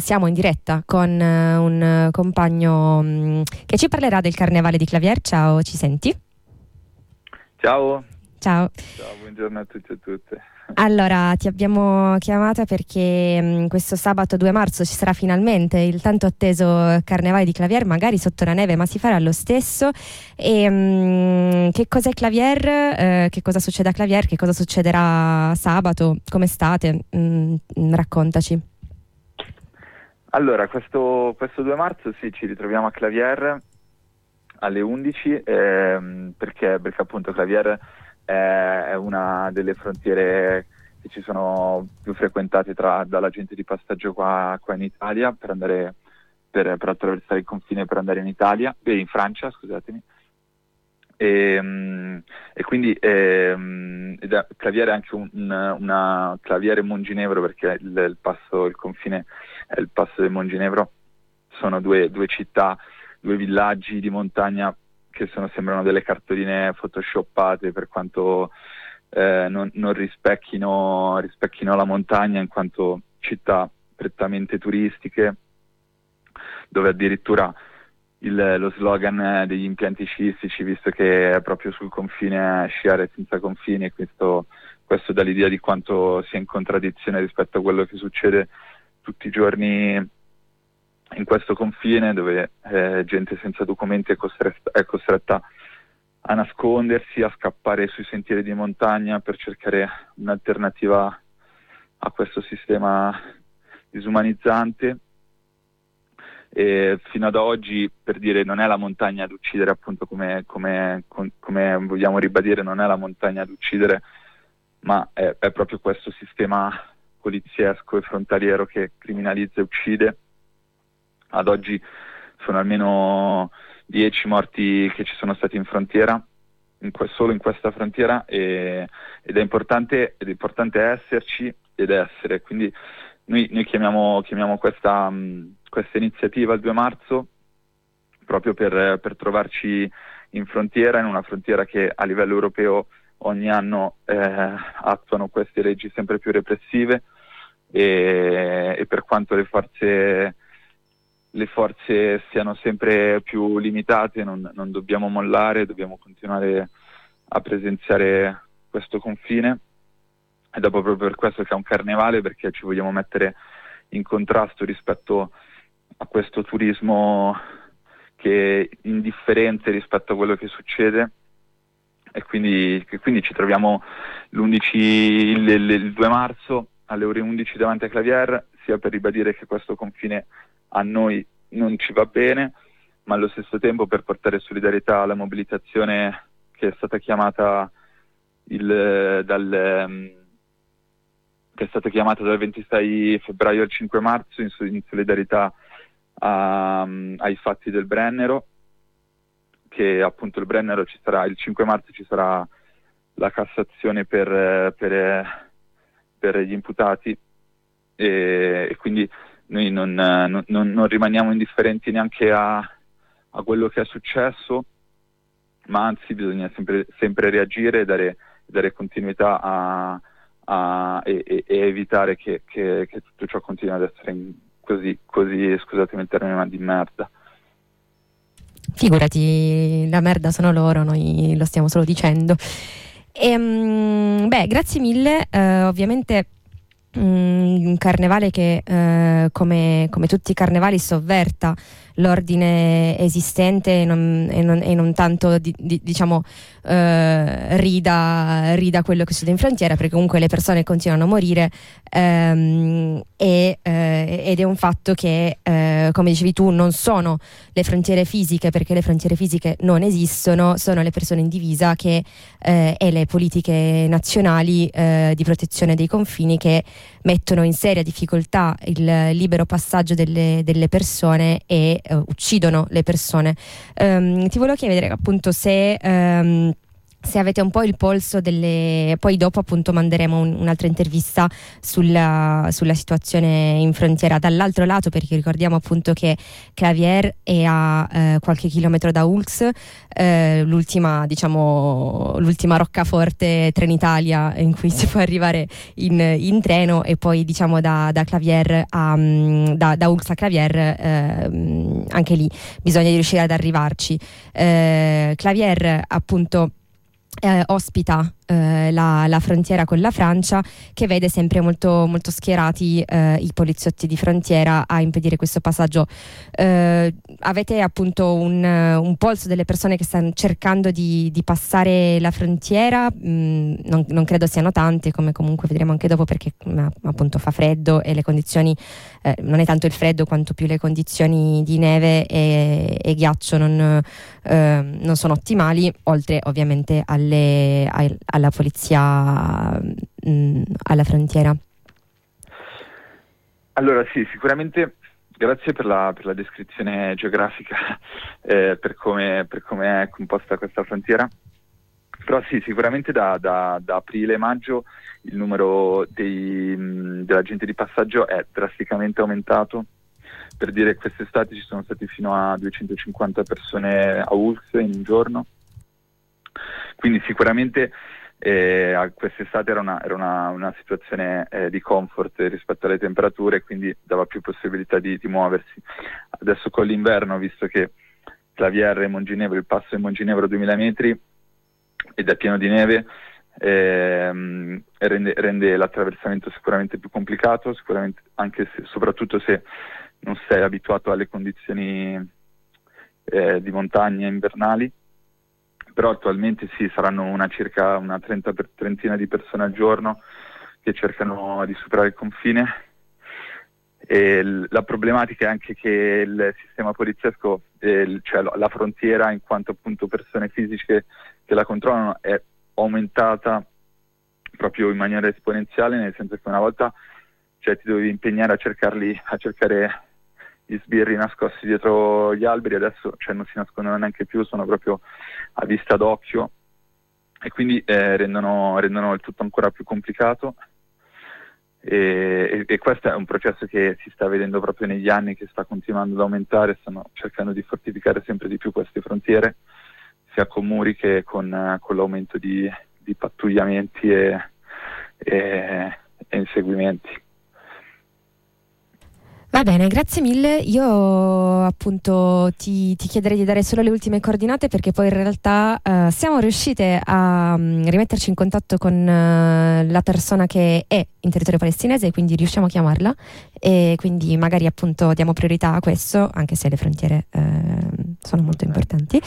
Siamo in diretta con uh, un compagno um, che ci parlerà del carnevale di Clavier. Ciao, ci senti? Ciao. Ciao. Ciao, buongiorno a tutti e a tutte. Allora, ti abbiamo chiamata perché um, questo sabato 2 marzo ci sarà finalmente il tanto atteso carnevale di Clavier, magari sotto la neve, ma si farà lo stesso. E, um, che cos'è Clavier? Uh, che cosa succede a Clavier? Che cosa succederà sabato? Come state? Mm, raccontaci. Allora, questo, questo 2 marzo sì, ci ritroviamo a Clavier alle 11 ehm, perché, perché, appunto Clavier è, una delle frontiere che ci sono più frequentate tra, dalla gente di passaggio qua, qua in Italia per, andare, per, per, attraversare il confine per andare in Italia, eh, in Francia, scusatemi. E, ehm, e quindi eh, Claviere è anche un, una Claviere Monginevro perché il, il, passo, il confine il passo del Monginevro, sono due, due città, due villaggi di montagna che sono, sembrano delle cartoline photoshoppate per quanto eh, non, non rispecchino, rispecchino la montagna in quanto città prettamente turistiche dove addirittura il, lo slogan degli impianti sciistici, visto che è proprio sul confine sciare senza confini questo, questo dà l'idea di quanto sia in contraddizione rispetto a quello che succede tutti i giorni in questo confine dove eh, gente senza documenti è costretta, è costretta a nascondersi, a scappare sui sentieri di montagna per cercare un'alternativa a questo sistema disumanizzante. E fino ad oggi, per dire, non è la montagna ad uccidere, appunto come, come, come vogliamo ribadire, non è la montagna ad uccidere, ma è, è, proprio questo sistema poliziesco e frontaliero che criminalizza e uccide. Ad oggi sono almeno dieci morti che ci sono stati in frontiera, in que- solo in questa frontiera, e, ed, è importante, ed è importante esserci ed essere. Quindi noi, noi chiamiamo, chiamiamo questa... Mh, questa iniziativa il 2 marzo proprio per, per, trovarci in frontiera, in una frontiera che a livello europeo ogni anno eh, attuano queste leggi sempre più repressive e, e per quanto le forze, le forze, siano sempre più limitate non, non dobbiamo mollare, dobbiamo continuare a presenziare questo confine. E dopo proprio per questo che è un carnevale perché ci vogliamo mettere in contrasto rispetto a questo turismo che è indifferente rispetto a quello che succede. E quindi, quindi ci troviamo l'11, il, il, il 2 marzo alle ore 11 davanti a Clavier sia per ribadire che questo confine a noi non ci va bene ma allo stesso tempo per portare solidarietà alla mobilitazione che è stata chiamata il, dal, che è stata chiamata dal 26 febbraio al 5 marzo in, in solidarietà a, ai fatti del Brennero, che appunto il Brennero ci sarà, il 5 marzo ci sarà la Cassazione per, per, per gli imputati e, e, quindi noi non, non, non, rimaniamo indifferenti neanche a, a, quello che è successo, ma anzi bisogna sempre, sempre reagire e dare, dare continuità a, a, e, e, evitare che, che, che tutto ciò continui ad essere così, così scusatemi il termine, ma di merda. Figurati, la merda sono loro, noi lo stiamo solo dicendo. E, um, beh, grazie mille, uh, ovviamente mm, un carnevale che uh, come, come, tutti i carnevali sovverta l'ordine esistente e non, e non, e non tanto di, di, diciamo eh, rida, rida, quello che succede in frontiera perché comunque le persone continuano a morire ehm, eh, ed è un fatto che eh, come dicevi tu non sono le frontiere fisiche perché le frontiere fisiche non esistono sono le persone in divisa che, eh, e le politiche nazionali eh, di protezione dei confini che mettono in seria difficoltà il libero passaggio delle, delle persone e uh, uccidono le persone. Um, ti volevo chiedere appunto se um, se avete un po' il polso delle... poi dopo appunto manderemo un, un'altra intervista sulla, sulla, situazione in frontiera. Dall'altro lato perché ricordiamo appunto che Clavier è a eh, qualche chilometro da Ulx eh, l'ultima diciamo l'ultima roccaforte Trenitalia in cui si può arrivare in, in treno e poi diciamo da, da Clavier a, mm, da, da Ulx a Clavier eh, anche lì bisogna riuscire ad arrivarci. Eh, Clavier appunto eh, ospita eh, la, la, frontiera con la Francia che vede sempre molto, molto schierati eh, i poliziotti di frontiera a impedire questo passaggio. Eh, avete appunto un, un, polso delle persone che stanno cercando di, di passare la frontiera? Mm, non, non, credo siano tante, come comunque vedremo anche dopo perché mm, appunto fa freddo e le condizioni, eh, non è tanto il freddo quanto più le condizioni di neve e, e ghiaccio non, ehm, non, sono ottimali, oltre ovviamente alle, alle alla polizia mh, mm, alla frontiera? Allora sì, sicuramente grazie per la, per la descrizione geografica, eh, per, come, per come è composta questa frontiera. Però sì, sicuramente da, da, da aprile e maggio il numero dei, mh, della gente di passaggio è drasticamente aumentato. Per dire che quest'estate ci sono stati fino a 250 persone a ULS in un giorno. Quindi sicuramente e quest'estate era una, era una, una situazione eh, di comfort rispetto alle temperature, quindi dava più possibilità di, di, muoversi. Adesso con l'inverno, visto che Clavier e Monginevro, il passo di Monginevro 2000 metri ed è pieno di neve, ehm, rende, rende, l'attraversamento sicuramente più complicato, sicuramente anche se, soprattutto se non sei abituato alle condizioni eh, di montagna invernali però attualmente sì, saranno una circa una trenta per, trentina di persone al giorno che cercano di superare il confine. L- la problematica è anche che il sistema poliziesco, eh, cioè la frontiera in quanto appunto persone fisiche che la controllano è aumentata proprio in maniera esponenziale, nel senso che una volta cioè, ti dovevi impegnare a cercarli, a cercare gli sbirri nascosti dietro gli alberi, adesso cioè, non si nascondono neanche più, sono proprio a vista d'occhio e quindi eh, rendono, rendono, il tutto ancora più complicato. E, e, e, questo è un processo che si sta vedendo proprio negli anni, che sta continuando ad aumentare, stanno cercando di fortificare sempre di più queste frontiere, sia con muri che con, con l'aumento di, di pattugliamenti e, e inseguimenti. Va bene, grazie mille. Io appunto ti, ti, chiederei di dare solo le ultime coordinate perché poi in realtà uh, siamo riuscite a um, rimetterci in contatto con uh, la persona che è in territorio palestinese, quindi riusciamo a chiamarla e quindi magari appunto diamo priorità a questo, anche se le frontiere uh, sono molto importanti.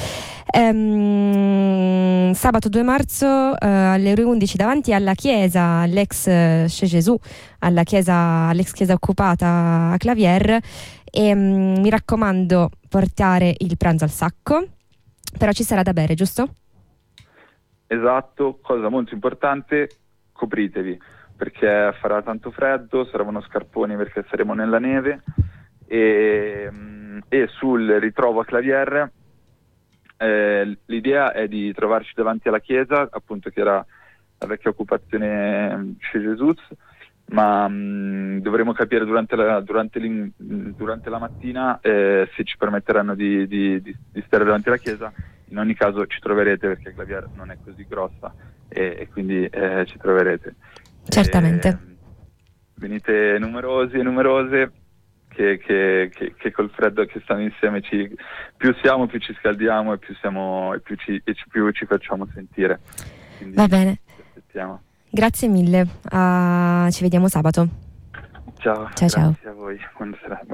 Um, sabato 2 marzo alle ore 11 davanti alla chiesa, all'ex Chez Gesù, alla chiesa, all'ex chiesa occupata a Clavier e um, mi raccomando portare il pranzo al sacco, però ci sarà da bere, giusto? Esatto, cosa molto importante, copritevi perché farà tanto freddo, servono scarponi perché saremo nella neve e, e sul ritrovo a Clavier eh, l'idea è di trovarci davanti alla chiesa, appunto che era la vecchia occupazione chez Jesus, ma mh, mm, dovremo capire durante la, durante durante la mattina eh, se ci permetteranno di, di, di, di, stare davanti alla chiesa. In ogni caso ci troverete perché Clavier non è così grossa e, e quindi eh, ci troverete. Certamente. E, venite numerosi e numerose che, che, che, che, col freddo che stiamo insieme ci, più siamo più ci scaldiamo e più, siamo, e più, ci, e più ci facciamo sentire. Quindi Va bene. Grazie mille, uh, ci vediamo sabato. Ciao, ciao, ciao. a voi. Buonasera.